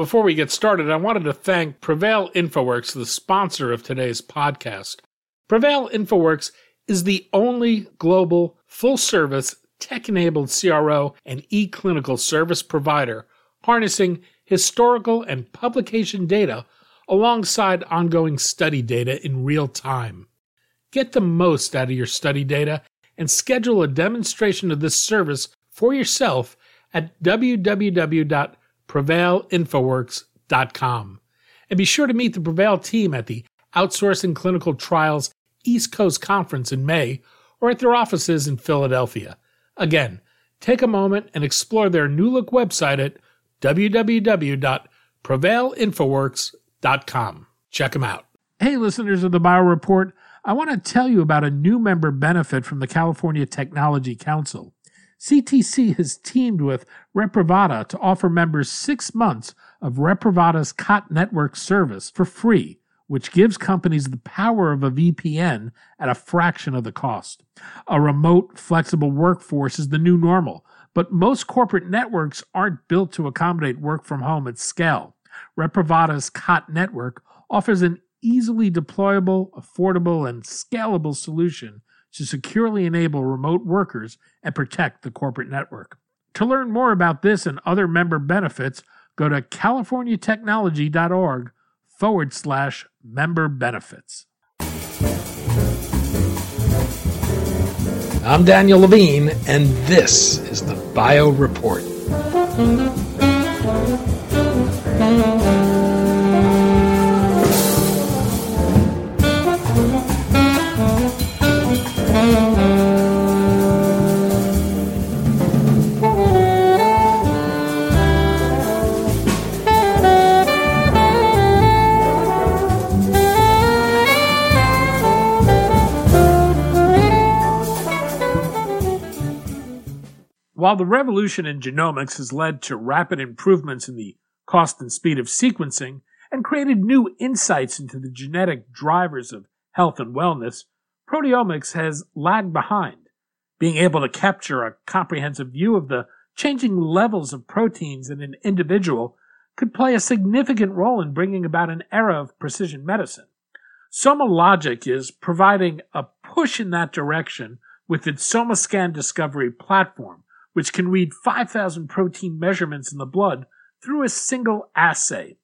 Before we get started, I wanted to thank Prevail InfoWorks, the sponsor of today's podcast. Prevail InfoWorks is the only global, full service, tech enabled CRO and e clinical service provider harnessing historical and publication data alongside ongoing study data in real time. Get the most out of your study data and schedule a demonstration of this service for yourself at www.prevailinfoworks.com. And be sure to meet the Prevail team at the Outsourcing Clinical Trials East Coast Conference in May or at their offices in Philadelphia. Again, take a moment and explore their new look website at www.prevailinfoworks.com. Check them out. Hey, listeners of the Bio Report, I want to tell you about a new member benefit from the California Technology Council. CTC has teamed with Repravada to offer members six months of Repravada's COT network service for free, which gives companies the power of a VPN at a fraction of the cost. A remote, flexible workforce is the new normal, but most corporate networks aren't built to accommodate work from home at scale. Repravada's COT network offers an easily deployable, affordable, and scalable solution to securely enable remote workers and protect the corporate network. To learn more about this and other member benefits, go to californiatechnology.org forward slash member benefits. I'm Daniel Levine, and this is the Bio Report. While the revolution in genomics has led to rapid improvements in the cost and speed of sequencing and created new insights into the genetic drivers of health and wellness, proteomics has lagged behind. Being able to capture a comprehensive view of the changing levels of proteins in an individual could play a significant role in bringing about an era of precision medicine. SomaLogic is providing a push in that direction with its SomaScan Discovery platform, which can read 5,000 protein measurements in the blood through a single assay.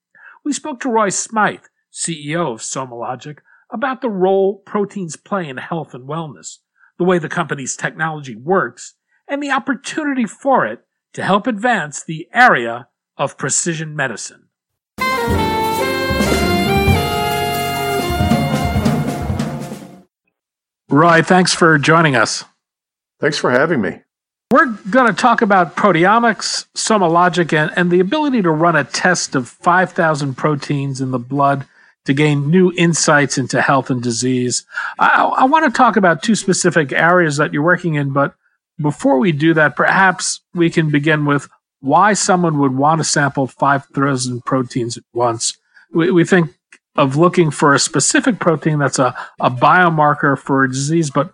We spoke to Roy Smythe, CEO of SomaLogic, about the role proteins play in health and wellness, the way the company's technology works, and the opportunity for it to help advance the area of precision medicine. Roy, thanks for joining us. Thanks for having me. We're going to talk about proteomics, SomaLogic, and, and the ability to run a test of 5,000 proteins in the blood to gain new insights into health and disease. I, I want to talk about two specific areas that you're working in, but before we do that, perhaps we can begin with why someone would want to sample 5,000 proteins at once. We, we think of looking for a specific protein that's a, a biomarker for a disease, but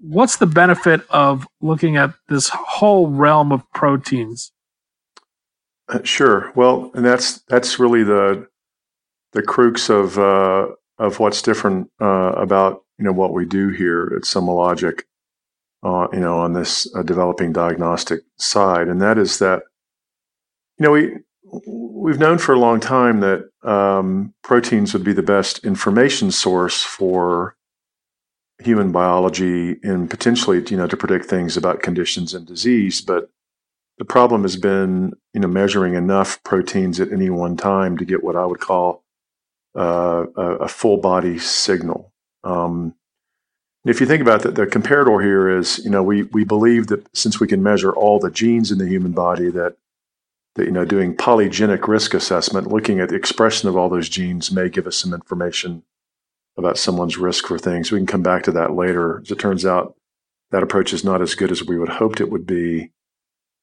what's the benefit of looking at this whole realm of proteins? Uh, sure. Well, and that's that's really the the crux of uh, of what's different uh, about you know what we do here at SomaLogic, uh, you know, on this uh, developing diagnostic side, and that is that you know we we've known for a long time that um, proteins would be the best information source for human biology and potentially, you know, to predict things about conditions and disease. But the problem has been, you know, measuring enough proteins at any one time to get what I would call uh, a, a, full body signal. Um, if you think about that, the comparator here is, you know, we we believe that since we can measure all the genes in the human body, that that you know, doing polygenic risk assessment, looking at the expression of all those genes, may give us some information about someone's risk for things. We can come back to that later. As it turns out, that approach is not as good as we would hoped it would be.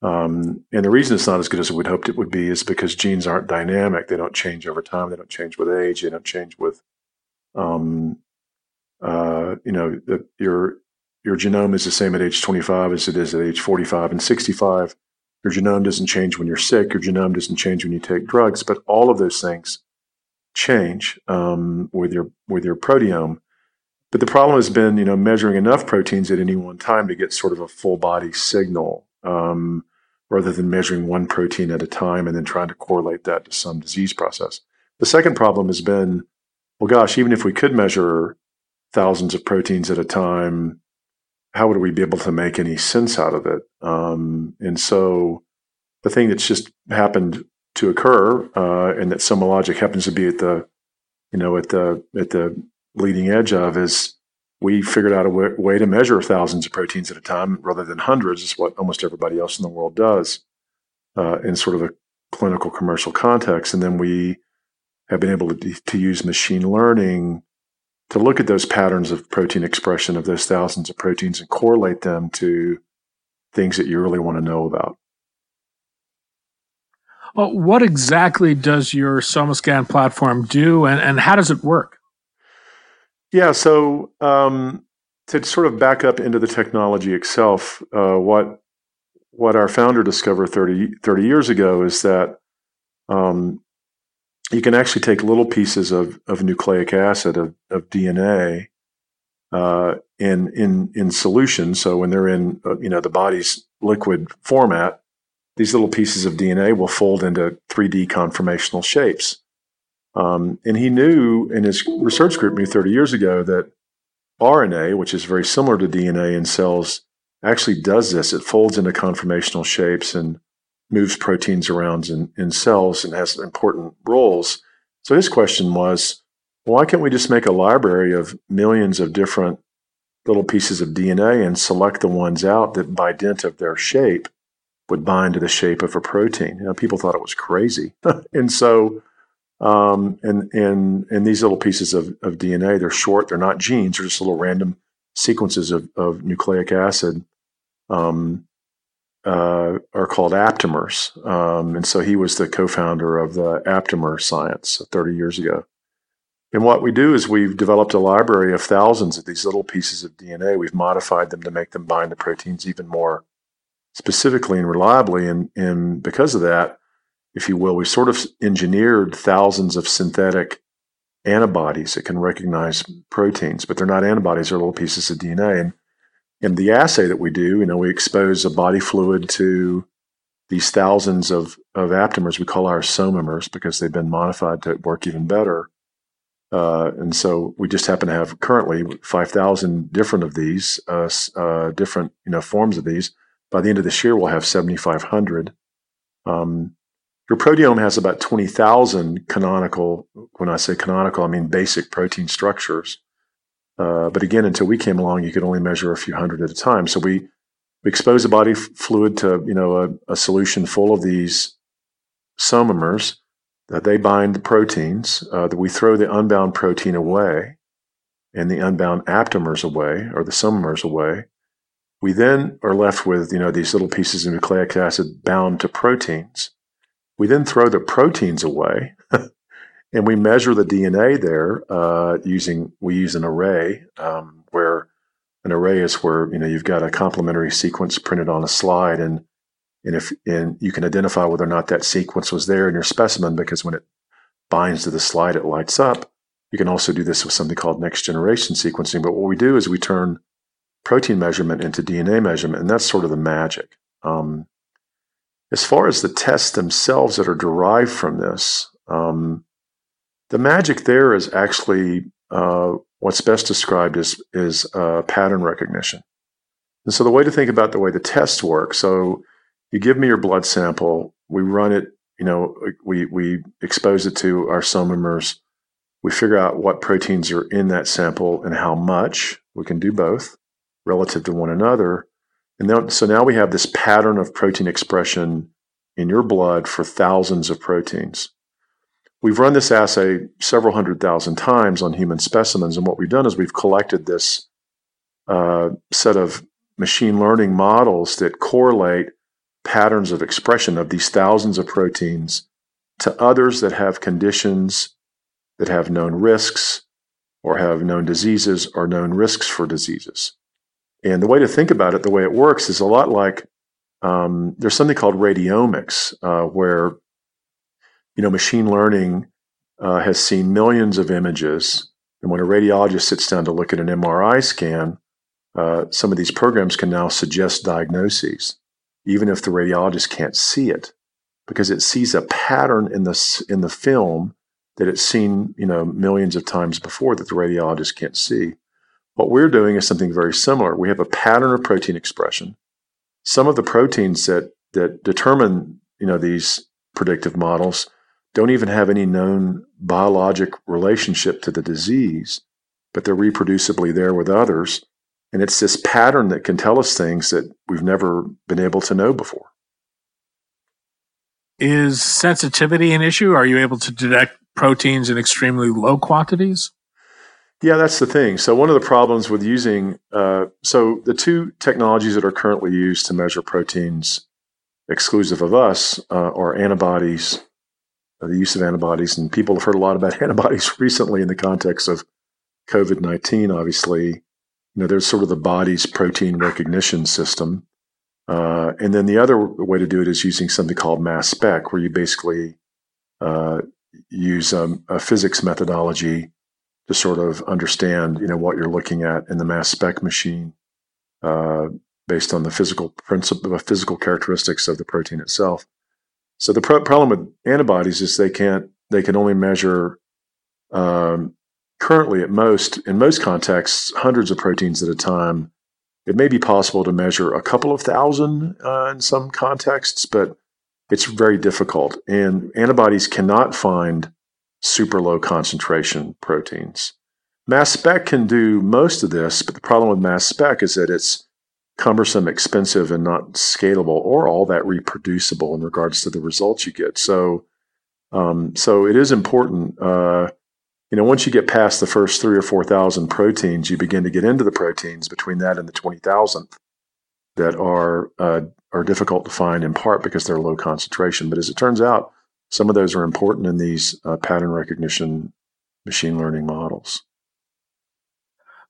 Um, and the reason it's not as good as we would hoped it would be is because genes aren't dynamic. They don't change over time. They don't change with age. They don't change with, um, uh, you know, the, your your genome is the same at age 25 as it is at age 45 and 65. Your genome doesn't change when you're sick. Your genome doesn't change when you take drugs. But all of those things change um, with your with your proteome. But the problem has been, you know, measuring enough proteins at any one time to get sort of a full body signal, um, rather than measuring one protein at a time and then trying to correlate that to some disease process. The second problem has been, well, gosh, even if we could measure thousands of proteins at a time, how would we be able to make any sense out of it? Um, and so the thing that's just happened to occur, uh, and that SomaLogic happens to be at the, you know, at the at the leading edge of, is we figured out a way, way to measure thousands of proteins at a time rather than hundreds, is what almost everybody else in the world does, uh, in sort of a clinical commercial context. And then we have been able to, to use machine learning to look at those patterns of protein expression of those thousands of proteins and correlate them to things that you really want to know about. Well, what exactly does your SomaScan platform do and, and how does it work? Yeah, so um, to sort of back up into the technology itself, uh, what what our founder discovered 30, 30 years ago is that um, you can actually take little pieces of, of nucleic acid of, of DNA uh, in in in solution. So when they're in uh, you know the body's liquid format, these little pieces of DNA will fold into 3D conformational shapes. Um, and he knew in his research group knew 30 years ago that RNA, which is very similar to DNA in cells, actually does this. It folds into conformational shapes and moves proteins around in, in cells and has important roles. So his question was, why can't we just make a library of millions of different little pieces of DNA and select the ones out that by dint of their shape would bind to the shape of a protein? You know, people thought it was crazy. and so um, and and and these little pieces of, of DNA, they're short, they're not genes, they're just little random sequences of, of nucleic acid. Um, uh, are called aptamers. Um, and so he was the co founder of the aptamer science 30 years ago. And what we do is we've developed a library of thousands of these little pieces of DNA. We've modified them to make them bind to proteins even more specifically and reliably. And, and because of that, if you will, we sort of engineered thousands of synthetic antibodies that can recognize proteins, but they're not antibodies, they're little pieces of DNA. And in the assay that we do, you know, we expose a body fluid to these thousands of, of aptamers. We call our somamers because they've been modified to work even better. Uh, and so we just happen to have currently 5,000 different of these, uh, uh, different you know forms of these. By the end of this year, we'll have 7,500. Um, your proteome has about 20,000 canonical. When I say canonical, I mean basic protein structures. Uh, but again, until we came along, you could only measure a few hundred at a time. So we, we expose the body f- fluid to you know a, a, solution full of these somamers that they bind the proteins. Uh, that we throw the unbound protein away, and the unbound aptamers away or the somamers away. We then are left with you know these little pieces of nucleic acid bound to proteins. We then throw the proteins away and we measure the DNA there uh, using we use an array um, where an array is where you know you've got a complementary sequence printed on a slide and and if and you can identify whether or not that sequence was there in your specimen because when it binds to the slide it lights up. You can also do this with something called next generation sequencing. But what we do is we turn protein measurement into DNA measurement, and that's sort of the magic. Um, as far as the tests themselves that are derived from this, um, the magic there is actually uh, what's best described as is uh, pattern recognition. And so the way to think about the way the tests work, so you give me your blood sample, we run it, you know, we we expose it to our somamers, we figure out what proteins are in that sample and how much. We can do both relative to one another. And then, so now we have this pattern of protein expression in your blood for thousands of proteins. We've run this assay several hundred thousand times on human specimens, and what we've done is we've collected this uh, set of machine learning models that correlate patterns of expression of these thousands of proteins to others that have conditions that have known risks or have known diseases or known risks for diseases. And the way to think about it, the way it works, is a lot like um, there's something called radiomics, uh, where you know machine learning uh, has seen millions of images, and when a radiologist sits down to look at an MRI scan, uh, some of these programs can now suggest diagnoses, even if the radiologist can't see it, because it sees a pattern in the in the film that it's seen you know millions of times before that the radiologist can't see. What we're doing is something very similar. We have a pattern of protein expression. Some of the proteins that that determine you know these predictive models don't even have any known biologic relationship to the disease, but they're reproducibly there with others. And it's this pattern that can tell us things that we've never been able to know before. Is sensitivity an issue? Are you able to detect proteins in extremely low quantities? Yeah, that's the thing. So one of the problems with using uh, so the two technologies that are currently used to measure proteins exclusive of us uh, are antibodies, uh, the use of antibodies, and people have heard a lot about antibodies recently in the context of COVID nineteen. Obviously, you know, there's sort of the body's protein recognition system, uh, and then the other way to do it is using something called mass spec, where you basically uh, use um, a physics methodology to sort of understand, you know, what you're looking at in the mass spec machine uh, based on the physical principle, physical characteristics of the protein itself. So the pro- problem with antibodies is they can't, they can only measure um, currently at most, in most contexts, hundreds of proteins at a time. It may be possible to measure a couple of thousand uh, in some contexts, but it's very difficult. And antibodies cannot find super low concentration proteins. Mass spec can do most of this, but the problem with mass spec is that it's cumbersome, expensive, and not scalable or all that reproducible in regards to the results you get. So, um, so it is important. Uh, you know, once you get past the first three or four thousand proteins, you begin to get into the proteins between that and the twenty thousandth that are uh, are difficult to find in part because they're low concentration. But as it turns out, some of those are important in these uh, pattern recognition machine learning models.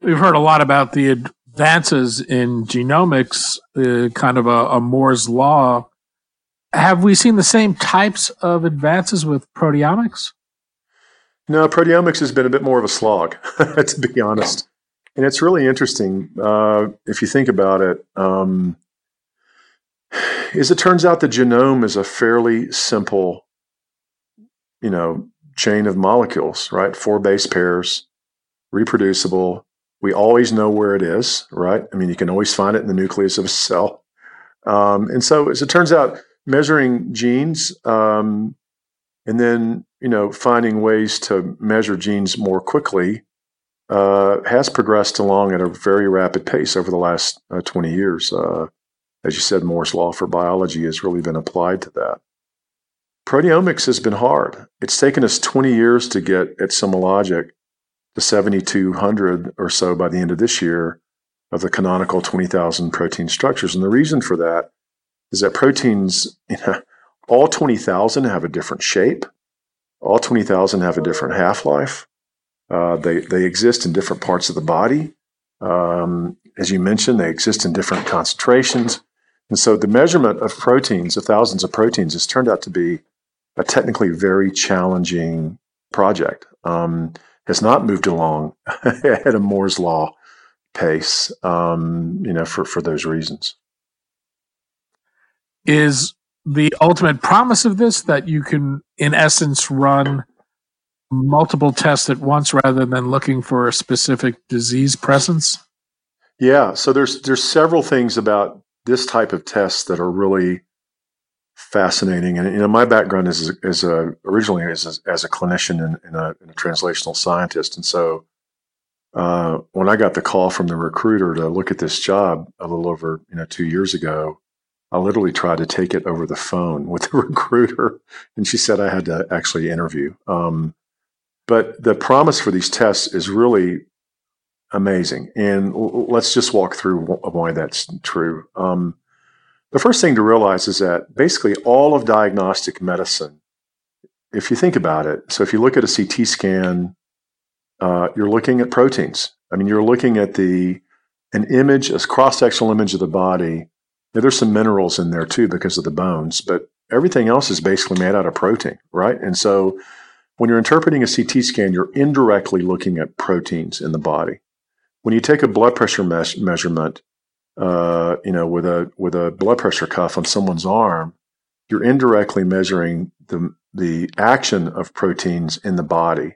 We've heard a lot about the advances in genomics, uh, kind of a, a Moore's law. Have we seen the same types of advances with proteomics? No, proteomics has been a bit more of a slog, to be honest. And it's really interesting uh, if you think about it. Um, as it turns out, the genome is a fairly simple you know, chain of molecules, right? Four base pairs, reproducible. We always know where it is, right? I mean, you can always find it in the nucleus of a cell. Um, and so, as it turns out, measuring genes um, and then, you know, finding ways to measure genes more quickly uh, has progressed along at a very rapid pace over the last uh, 20 years. Uh, as you said, Moore's law for biology has really been applied to that. Proteomics has been hard. It's taken us 20 years to get at SomaLogic to 7,200 or so by the end of this year of the canonical 20,000 protein structures. And the reason for that is that proteins, you know, all 20,000 have a different shape. All 20,000 have a different half life. Uh, they, they exist in different parts of the body. Um, as you mentioned, they exist in different concentrations. And so the measurement of proteins, of thousands of proteins, has turned out to be a technically very challenging project. Um, has not moved along at a Moore's law pace, um, you know, for, for those reasons. Is the ultimate promise of this that you can, in essence, run multiple tests at once rather than looking for a specific disease presence? Yeah, so there's there's several things about this type of test that are really fascinating. And you know, my background is is a, originally as a, as a clinician and, and, a, and, a, translational scientist, and so uh, when I got the call from the recruiter to look at this job a little over you know two years ago, I literally tried to take it over the phone with the recruiter, and she said I had to actually interview. Um, but the promise for these tests is really amazing, and let's just walk through why that's true. Um, the first thing to realize is that basically all of diagnostic medicine, if you think about it, so if you look at a CT scan, uh, you're looking at proteins. I mean, you're looking at the an image, a cross-sectional image of the body Now, there's some minerals in there too because of the bones, but everything else is basically made out of protein, right? And so when you're interpreting a CT scan, you're indirectly looking at proteins in the body. When you take a blood pressure mes- measurement, uh, you know, with a with a blood pressure cuff on someone's arm, you're indirectly measuring the the action of proteins in the body,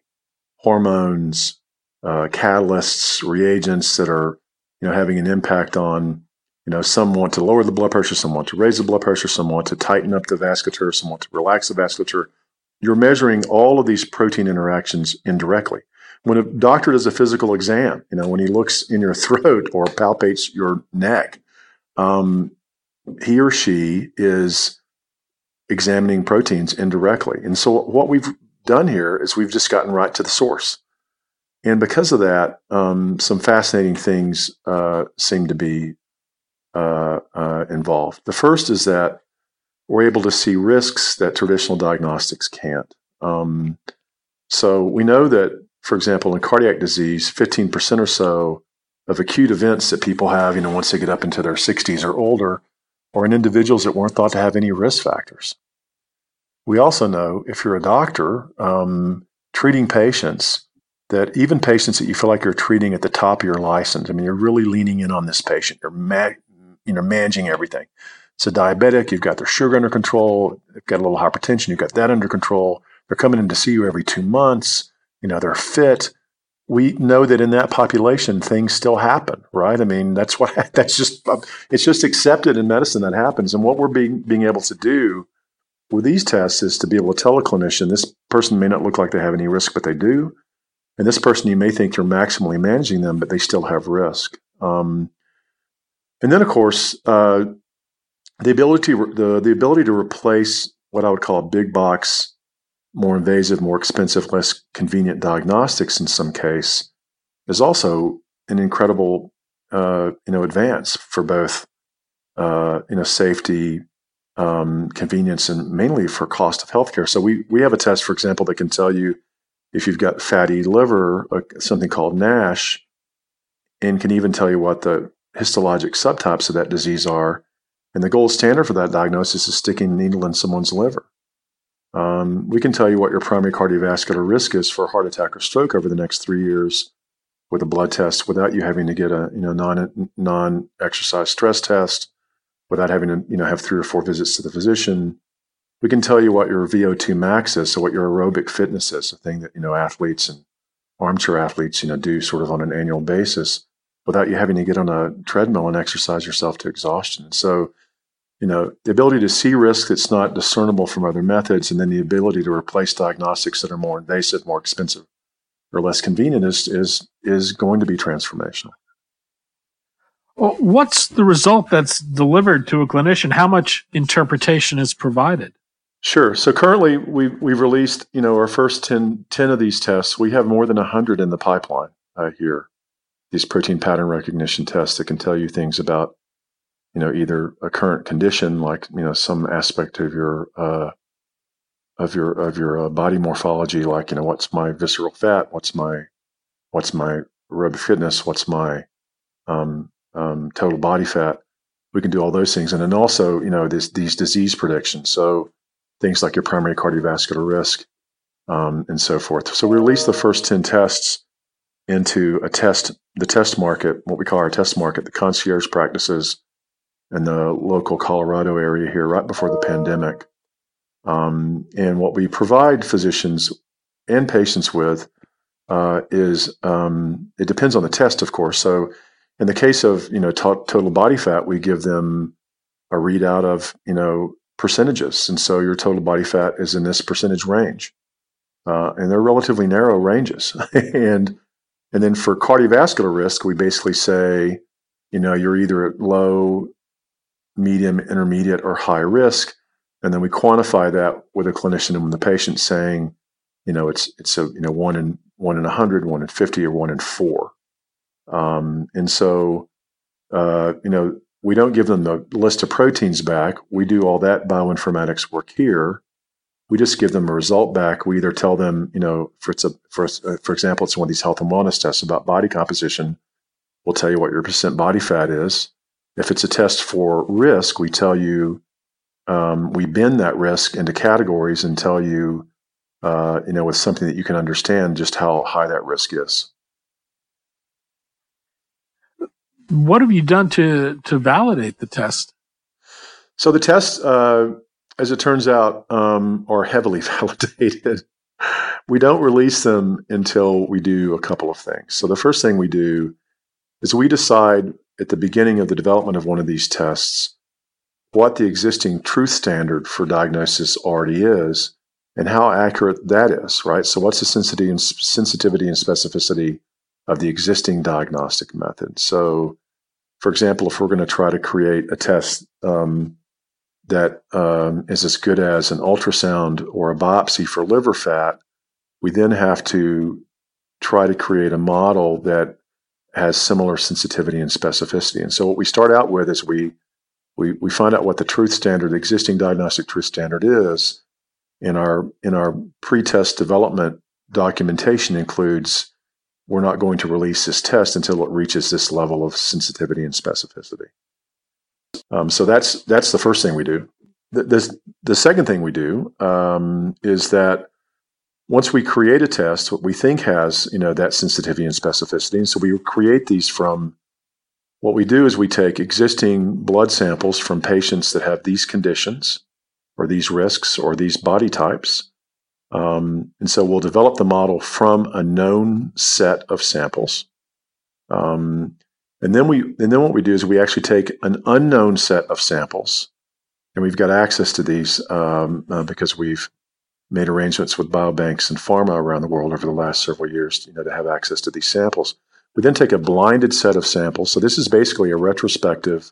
hormones, uh, catalysts, reagents that are you know having an impact on you know some want to lower the blood pressure, some want to raise the blood pressure, some want to tighten up the vasculature, some want to relax the vasculature. You're measuring all of these protein interactions indirectly. When a doctor does a physical exam, you know, when he looks in your throat or palpates your neck, um, he or she is examining proteins indirectly. And so what we've done here is we've just gotten right to the source. And because of that, um, some fascinating things uh, seem to be uh, uh, involved. The first is that we're able to see risks that traditional diagnostics can't. Um, so we know that, for example, in cardiac disease, 15% or so of acute events that people have, you know, once they get up into their 60s or older, or in individuals that weren't thought to have any risk factors. We also know if you're a doctor um, treating patients, that even patients that you feel like you're treating at the top of your license, I mean, you're really leaning in on this patient. You're ma- you know managing everything. It's a diabetic. You've got their sugar under control. They've got a little hypertension. You've got that under control. They're coming in to see you every two months. You know, they're fit. We know that in that population things still happen right? I mean that's what that's just it's just accepted in medicine that happens. And what we're being being able to do with these tests is to be able to tell a clinician this person may not look like they have any risk but they do. And this person you may think you're maximally managing them but they still have risk. Um, and then of course uh, the ability the, the ability to replace what i would call a big box more invasive, more expensive, less convenient diagnostics in some case is also an incredible uh, you know advance for both uh, you know safety, um, convenience, and mainly for cost of healthcare. So we we have a test, for example, that can tell you if you've got fatty liver, something called NASH, and can even tell you what the histologic subtypes of that disease are. And the gold standard for that diagnosis is sticking a needle in someone's liver. Um, we can tell you what your primary cardiovascular risk is for a heart attack or stroke over the next three years with a blood test without you having to get a you know non non exercise stress test, without having to you know have three or four visits to the physician. We can tell you what your VO2 max is, so what your aerobic fitness is, a thing that you know athletes and armchair athletes you know do sort of on an annual basis, without you having to get on a treadmill and exercise yourself to exhaustion. So you know, the ability to see risk that's not discernible from other methods, and then the ability to replace diagnostics that are more invasive, more expensive, or less convenient is is is going to be transformational. Well, what's the result that's delivered to a clinician? How much interpretation is provided? Sure. So currently we've, we've released, you know, our first 10, 10 of these tests. We have more than 100 in the pipeline uh, here, these protein pattern recognition tests that can tell you things about you know either a current condition like you know some aspect of your uh, of your of your uh, body morphology like you know what's my visceral fat what's my what's my aerobic fitness what's my um, um, total body fat. We can do all those things. And then also you know this, these disease predictions. So things like your primary cardiovascular risk um, and so forth. So we released the first 10 tests into a test the test market what we call our test market the concierge practices in the local Colorado area here right before the pandemic. Um, and what we provide physicians and patients with uh, is um, it depends on the test, of course. So, in the case of you know t- total body fat, we give them a readout of you know percentages, and so your total body fat is in this percentage range, uh, and they're relatively narrow ranges. and and then for cardiovascular risk, we basically say, you know, you're either at low, medium, intermediate, or high risk. And then we quantify that with a clinician and the patient saying, you know, it's it's a you know one in one in a hundred, one in fifty, or one in four. Um, and so, uh, you know, we don't give them the list of proteins back. We do all that bioinformatics work here. We just give them a result back. We either tell them, you know, for it's a for uh, for example, it's one of these health and wellness tests about body composition. We'll tell you what your percent body fat is, If it's a test for risk, we tell you, um, we bend that risk into categories and tell you, uh, you know, with something that you can understand just how high that risk is. What have you done to to validate the test? So the tests, uh, as it turns out, um, are heavily validated. we don't release them until we do a couple of things. So the first thing we do is we decide at the beginning of the development of one of these tests what the existing truth standard for diagnosis already is and how accurate that is, right? So what's the sensitivity and specificity of the existing diagnostic method? So, for example, if we're going to try to create a test um, that um, is as good as an ultrasound or a biopsy for liver fat, we then have to try to create a model that has similar sensitivity and specificity. And so what we start out with is we we we find out what the truth standard, the existing diagnostic truth standard is. In our in our pre-test development documentation includes we're not going to release this test until it reaches this level of sensitivity and specificity. Um, so that's that's the first thing we do. The, the, the second thing we do um, is that once we create a test, what we think has, you know, that sensitivity and specificity, and so we create these from what we do is we take existing blood samples from patients that have these conditions or these risks or these body types. Um, and so we'll develop the model from a known set of samples. Um, and then we and then what we do is we actually take an unknown set of samples, and we've got access to these um, uh, because we've made arrangements with biobanks and pharma around the world over the last several years, you know, to have access to these samples. We then take a blinded set of samples. So this is basically a retrospective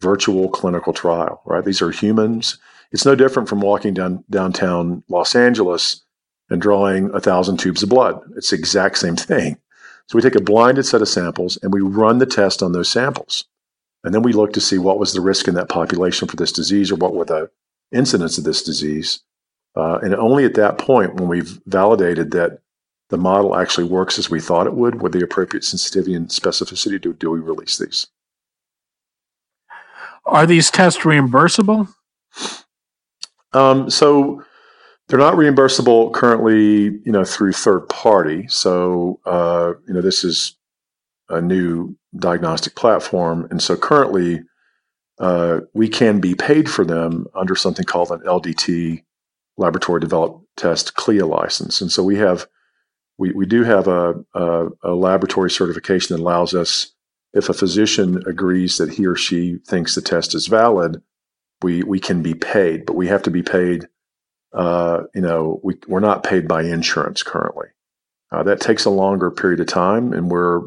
virtual clinical trial, right? These are humans. It's no different from walking down downtown Los Angeles and drawing a thousand tubes of blood. It's the exact same thing. So we take a blinded set of samples and we run the test on those samples. And then we look to see what was the risk in that population for this disease or what were the incidence of this disease. Uh, and only at that point, when we've validated that the model actually works as we thought it would with the appropriate sensitivity and specificity, do, do we release these. Are these tests reimbursable? Um, so they're not reimbursable currently, you know, through third party. So, uh, you know, this is a new diagnostic platform, and so currently uh, we can be paid for them under something called an LDT laboratory developed test CLIA license. And so we have we, we do have a, a, a, laboratory certification that allows us, if a physician agrees that he or she thinks the test is valid, we we can be paid, but we have to be paid. Uh, you know, we, we're not paid by insurance currently. Uh, that takes a longer period of time, and we're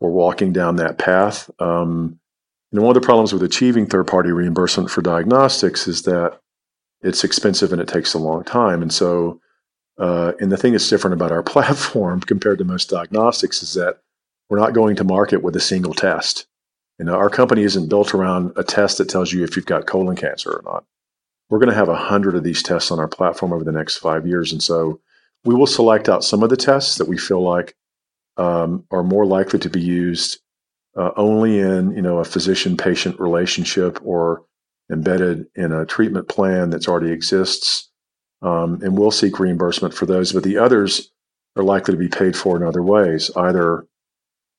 we're walking down that path. Um, and one of the problems with achieving third party reimbursement for diagnostics is that it's expensive and it takes a long time. And so, uh, and the thing that's different about our platform compared to most diagnostics is that we're not going to market with a single test. You know, our company isn't built around a test that tells you if you've got colon cancer or not. We're going to have a hundred of these tests on our platform over the next five years, and so we will select out some of the tests that we feel like um, are more likely to be used uh, only in you know a physician patient relationship or embedded in a treatment plan that's already exists, um, and we'll seek reimbursement for those. But the others are likely to be paid for in other ways, either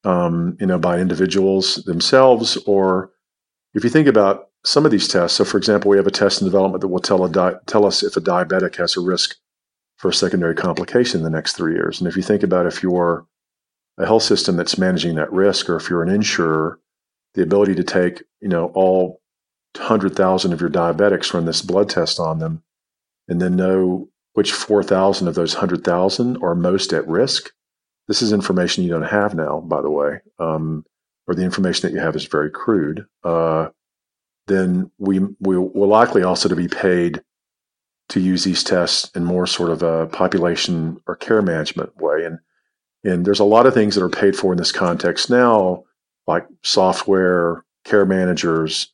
um, you know by individuals themselves, or if you think about some of these tests. So, for example, we have a test in development that will tell a di- tell us if a diabetic has a risk for a secondary complication in the next three years. And if you think about if you're a health system that's managing that risk, or if you're an insurer, the ability to take you know all 100,000 of your diabetics, run this blood test on them, and then know which 4,000 of those 100,000 are most at risk. This is information you don't have now, by the way, um, or the information that you have is very crude. Uh, then we, we will likely also to be paid to use these tests in more sort of a population or care management way. And and there's a lot of things that are paid for in this context now, like software, care managers,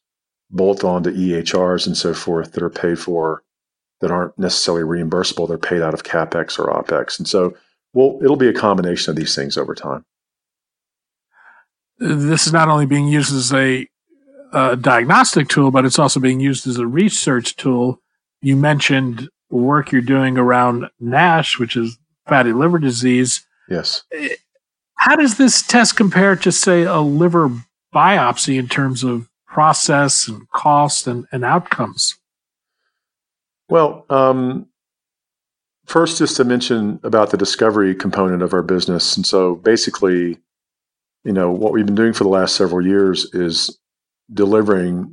bolt on to EHRs and so forth that are paid for that aren't necessarily reimbursable. They're paid out of CapEx or OpEx. And so well, it'll be a combination of these things over time. This is not only being used as a a diagnostic tool, but it's also being used as a research tool. You mentioned work you're doing around NASH, which is fatty liver disease. Yes. How does this test compare to, say, a liver biopsy in terms of process and cost and, and outcomes? Well, um, first, just to mention about the discovery component of our business. And so basically, you know, what we've been doing for the last several years is delivering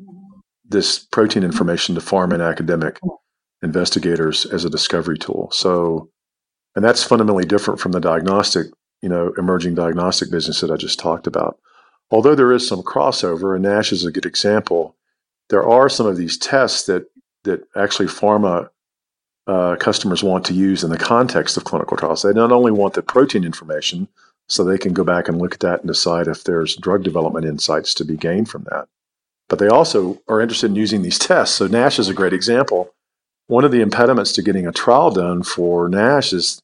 this protein information to farm and academic investigators as a discovery tool. So, and that's fundamentally different from the diagnostic, you know, emerging diagnostic business that I just talked about. Although there is some crossover, and NASH is a good example, there are some of these tests that that actually pharma uh, customers want to use in the context of clinical trials. They not only want the protein information, so they can go back and look at that and decide if there's drug development insights to be gained from that, but they also are interested in using these tests. So NASH is a great example. One of the impediments to getting a trial done for NASH is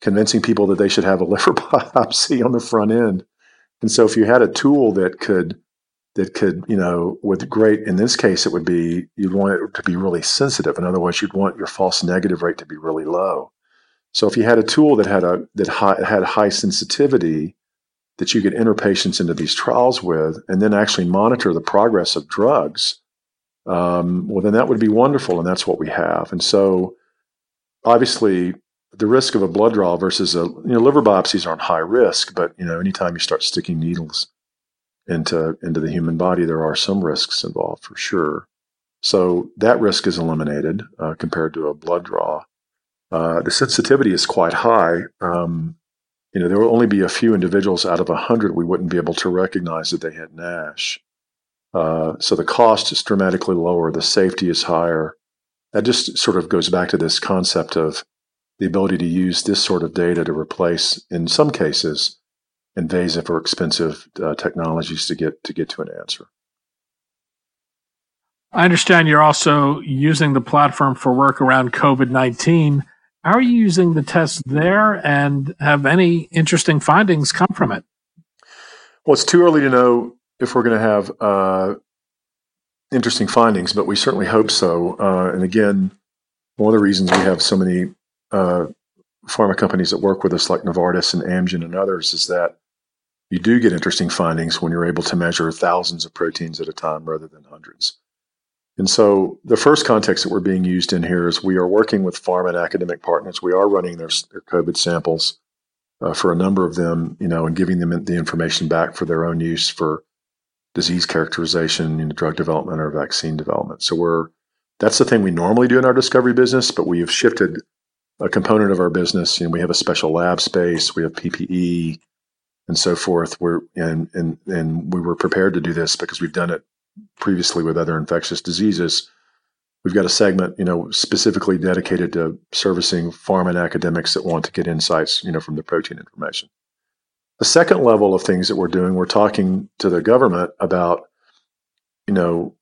convincing people that they should have a liver biopsy on the front end. And so if you had a tool that could that could, you know, with great, in this case, it would be, you'd want it to be really sensitive. In other words, you'd want your false negative rate to be really low. So if you had a tool that had a, that high, had high sensitivity that you could enter patients into these trials with and then actually monitor the progress of drugs, um, well, then that would be wonderful. And that's what we have. And so obviously the risk of a blood draw versus a, you know, liver biopsies aren't high risk, but, you know, anytime you start sticking needles into into the human body, there are some risks involved for sure. So that risk is eliminated uh, compared to a blood draw. Uh, the sensitivity is quite high. Um, you know, there will only be a few individuals out of a hundred we wouldn't be able to recognize that they had NASH. Uh, so the cost is dramatically lower. The safety is higher. That just sort of goes back to this concept of the ability to use this sort of data to replace, in some cases, invasive or expensive uh, technologies to get to get to an answer. I understand you're also using the platform for work around COVID nineteen. How are you using the test there, and have any interesting findings come from it? Well, it's too early to know if we're going to have uh, interesting findings, but we certainly hope so. Uh, and again, one of the reasons we have so many uh, pharma companies that work with us, like Novartis and Amgen and others, is that you do get interesting findings when you're able to measure thousands of proteins at a time rather than hundreds. And so the first context that we're being used in here is we are working with pharma and academic partners. We are running their, their COVID samples uh, for a number of them, you know, and giving them the information back for their own use for disease characterization, you know, drug development or vaccine development. So we're that's the thing we normally do in our discovery business, but we have shifted a component of our business. You know, we have a special lab space, we have PPE, and so forth. We're and and and we were prepared to do this because we've done it previously with other infectious diseases. We've got a segment, you know, specifically dedicated to servicing pharma and academics that want to get insights, you know, from the protein information. The second level of things that we're doing, we're talking to the government about, you know,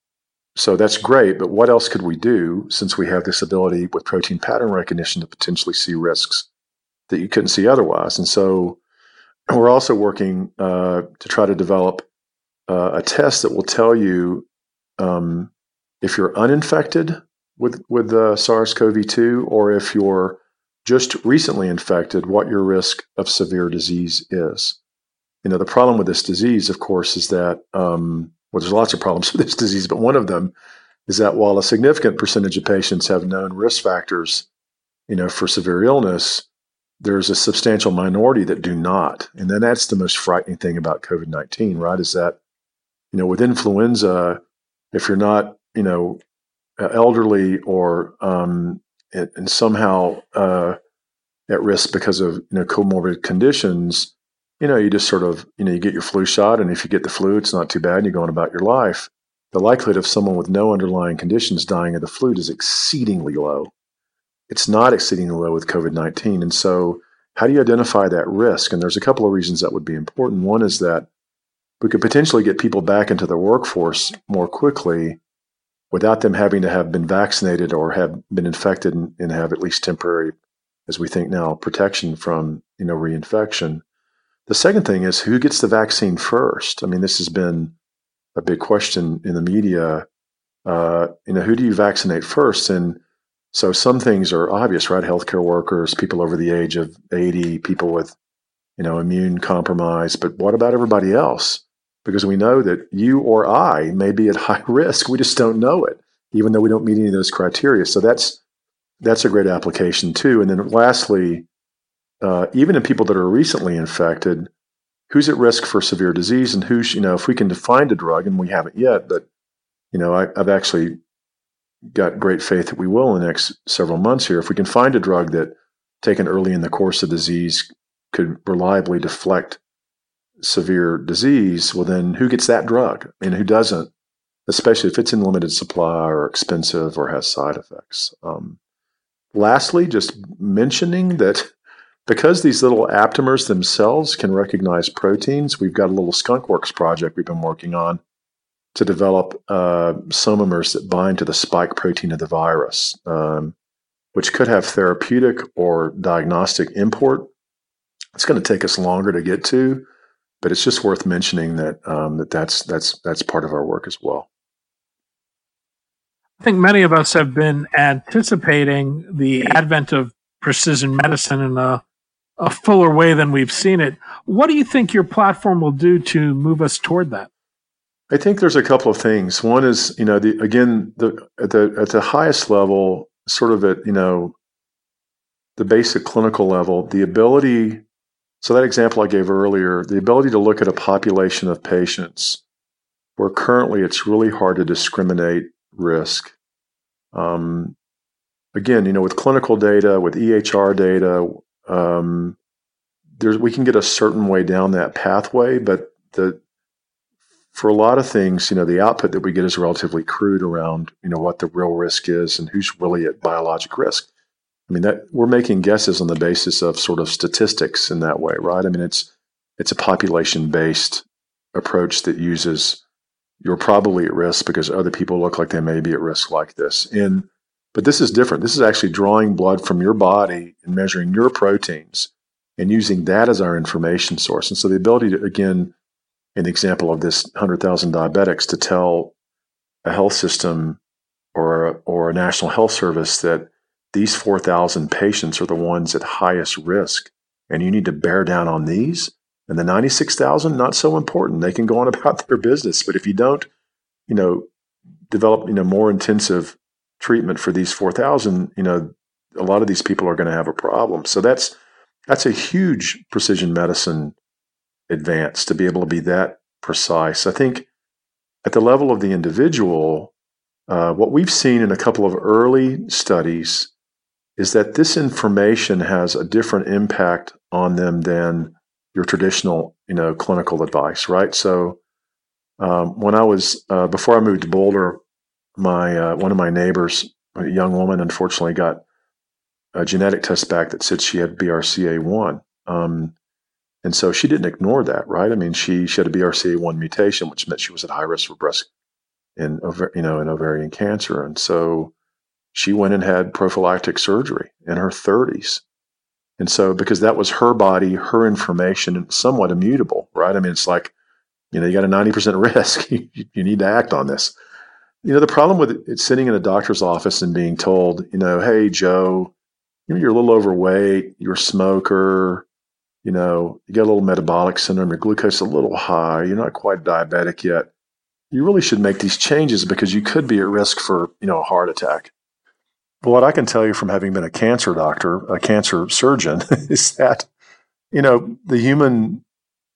so that's great, but what else could we do since we have this ability with protein pattern recognition to potentially see risks that you couldn't see otherwise? And so we're also working uh, to try to develop uh, a test that will tell you um, if you're uninfected with with uh, SARS-CoV-2 or if you're just recently infected, what your risk of severe disease is. You know, the problem with this disease, of course, is that um, well, there's lots of problems with this disease, but one of them is that while a significant percentage of patients have known risk factors, you know, for severe illness, there's a substantial minority that do not. And then that's the most frightening thing about COVID 19, right? Is that, you know, with influenza, if you're not, you know, elderly or um, and, somehow uh, at risk because of, you know, comorbid conditions, you know, you just sort of, you know, you get your flu shot. And if you get the flu, it's not too bad. And you're going about your life. The likelihood of someone with no underlying conditions dying of the flu is exceedingly low it's not exceedingly low with COVID 19. And so, how do you identify that risk? And there's a couple of reasons that would be important. One is that we could potentially get people back into the workforce more quickly without them having to have been vaccinated or have been infected and, and have at least temporary, as we think now, protection from you know reinfection. The second thing is who gets the vaccine first. I mean, this has been a big question in the media. Uh, you know, who do you vaccinate first? And so some things are obvious, right? Healthcare workers, people over the age of 80, people with, you know, immune compromise. But what about everybody else? Because we know that you or I may be at high risk. We just don't know it, even though we don't meet any of those criteria. So that's that's a great application too. And then lastly, uh, even in people that are recently infected, who's at risk for severe disease and who's, you know, if we can define a drug, and we haven't yet, but, you know, I, I've actually got great faith that we will in the next several months here. If we can find a drug that, taken early in the course of disease, could reliably deflect severe disease, well, then who gets that drug and who doesn't, especially if it's in limited supply or expensive or has side effects. Um, lastly, just mentioning that because these little aptamers themselves can recognize proteins, we've got a little skunkworks project we've been working on to develop uh, somamers that bind to the spike protein of the virus, um, which could have therapeutic or diagnostic import. It's going to take us longer to get to, but it's just worth mentioning that um, that that's that's that's part of our work as well. I think many of us have been anticipating the advent of precision medicine in a a fuller way than we've seen it. What do you think your platform will do to move us toward that? I think there's a couple of things. One is, you know, the again, the at the at the highest level, sort of at you know, the basic clinical level, the ability. So that example I gave earlier, the ability to look at a population of patients where currently it's really hard to discriminate risk. Um, again, you know, with clinical data, with EHR data, um, there's we can get a certain way down that pathway, but the for a lot of things, you know, the output that we get is relatively crude around, you know, what the real risk is and who's really at biologic risk. I mean, that we're making guesses on the basis of sort of statistics in that way, right? I mean, it's it's a population based approach that uses you're probably at risk because other people look like they may be at risk like this. And but this is different. This is actually drawing blood from your body and measuring your proteins and using that as our information source. And so the ability to, again, an example of this 100,000 diabetics to tell a health system or, or a national health service that these 4,000 patients are the ones at highest risk and you need to bear down on these. And the 96,000, not so important. They can go on about their business. But if you don't, you know, develop, you know, more intensive treatment for these 4,000, you know, a lot of these people are going to have a problem. So that's that's a huge precision medicine advance to be able to be that precise. I think at the level of the individual, uh, what we've seen in a couple of early studies is that this information has a different impact on them than your traditional, you know, clinical advice, right? So um, when I was uh, before I moved to Boulder, my uh, one of my neighbors, a young woman, unfortunately got a genetic test back that said she had BRCA1. Um, and so she didn't ignore that, right? I mean, she, she had a BRCA1 mutation, which meant she was at high risk for breast and you know, in ovarian cancer. And so she went and had prophylactic surgery in her 30s. And so, because that was her body, her information, and somewhat immutable, right? I mean, it's like, you know, you got a 90% risk. you, you need to act on this. You know, the problem with it, sitting in a doctor's office and being told, you know, hey, Joe, you're a little overweight, you're a smoker, you know, you got a little metabolic syndrome, your glucose is a little high, you're not quite diabetic yet. You really should make these changes because you could be at risk for, you know, a heart attack. But what I can tell you from having been a cancer doctor, a cancer surgeon, is that, you know, the human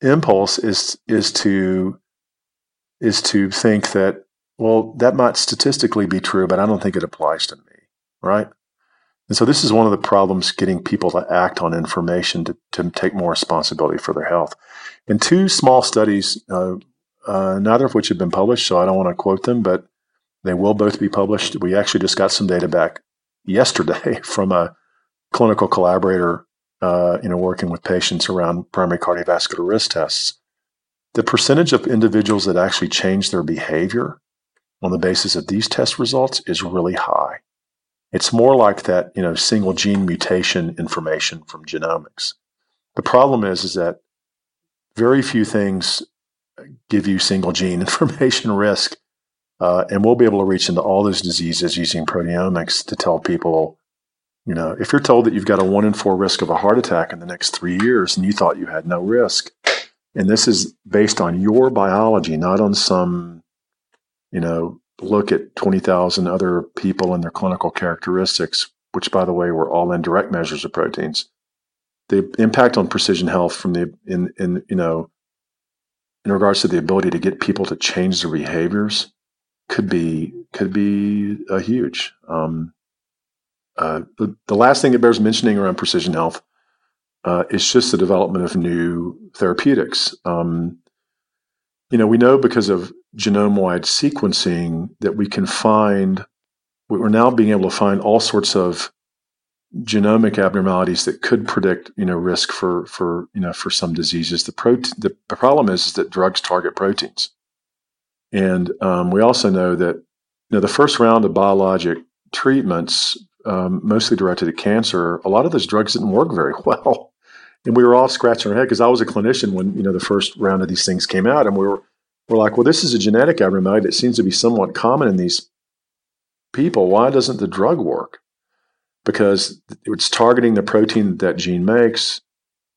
impulse is is to is to think that well, that might statistically be true, but I don't think it applies to me, right? And so this is one of the problems getting people to act on information to, to take more responsibility for their health. In two small studies, uh, uh, neither of which have been published, so I don't want to quote them, but they will both be published. We actually just got some data back yesterday from a clinical collaborator, uh, you know, working with patients around primary cardiovascular risk tests. The percentage of individuals that actually change their behavior on the basis of these test results is really high. It's more like that, you know, single gene mutation information from genomics. The problem is, is that very few things give you single gene information risk. Uh, and we'll be able to reach into all those diseases using proteomics to tell people, you know, if you're told that you've got a one in four risk of a heart attack in the next three years and you thought you had no risk, and this is based on your biology, not on some, you know, look at 20,000 other people and their clinical characteristics, which, by the way, were all indirect measures of proteins. The impact on precision health from the, in, in, you know, in regards to the ability to get people to change their behaviors could be, could be a huge. Um, uh, the, the last thing that bears mentioning around precision health uh, is just the development of new therapeutics. Um, you know, we know because of genome wide sequencing that we can find, we're now being able to find all sorts of genomic abnormalities that could predict, you know, risk for, for, you know, for some diseases. The, the, the problem is, is that drugs target proteins. And um, we also know that, you know, the first round of biologic treatments, um, mostly directed at cancer, a lot of those drugs didn't work very well and we were all scratching our head because I was a clinician when you know the first round of these things came out, and we were we're like, well, this is a genetic abnormality that seems to be somewhat common in these people. Why doesn't the drug work? Because it's targeting the protein that that gene makes,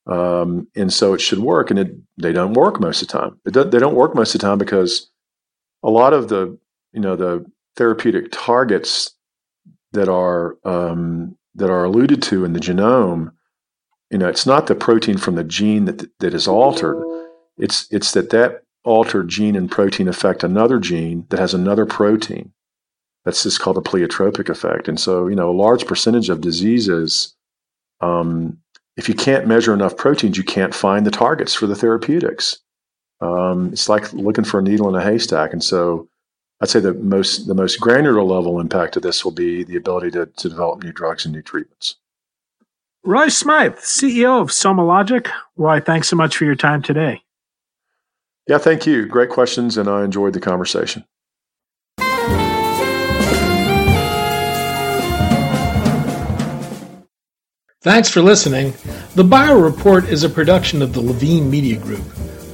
um, and so it should work. And it, they don't work most of the time. Do, they don't work most of the time because a lot of the you know the therapeutic targets that are um, that are alluded to in the genome you know, it's not the protein from the gene that that is altered. It's it's that that altered gene and protein affect another gene that has another protein. That's just called a pleiotropic effect. And so, you know, a large percentage of diseases, um, if you can't measure enough proteins, you can't find the targets for the therapeutics. Um, it's like looking for a needle in a haystack. And so, I'd say the most the most granular level impact of this will be the ability to, to develop new drugs and new treatments. Roy Smythe, CEO of SomaLogic. Roy, thanks so much for your time today. Yeah, thank you. Great questions, and I enjoyed the conversation. Thanks for listening. The Bio Report is a production of the Levine Media Group.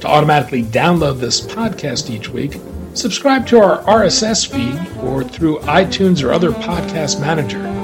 To automatically download this podcast each week, subscribe to our RSS feed or through iTunes or other podcast manager.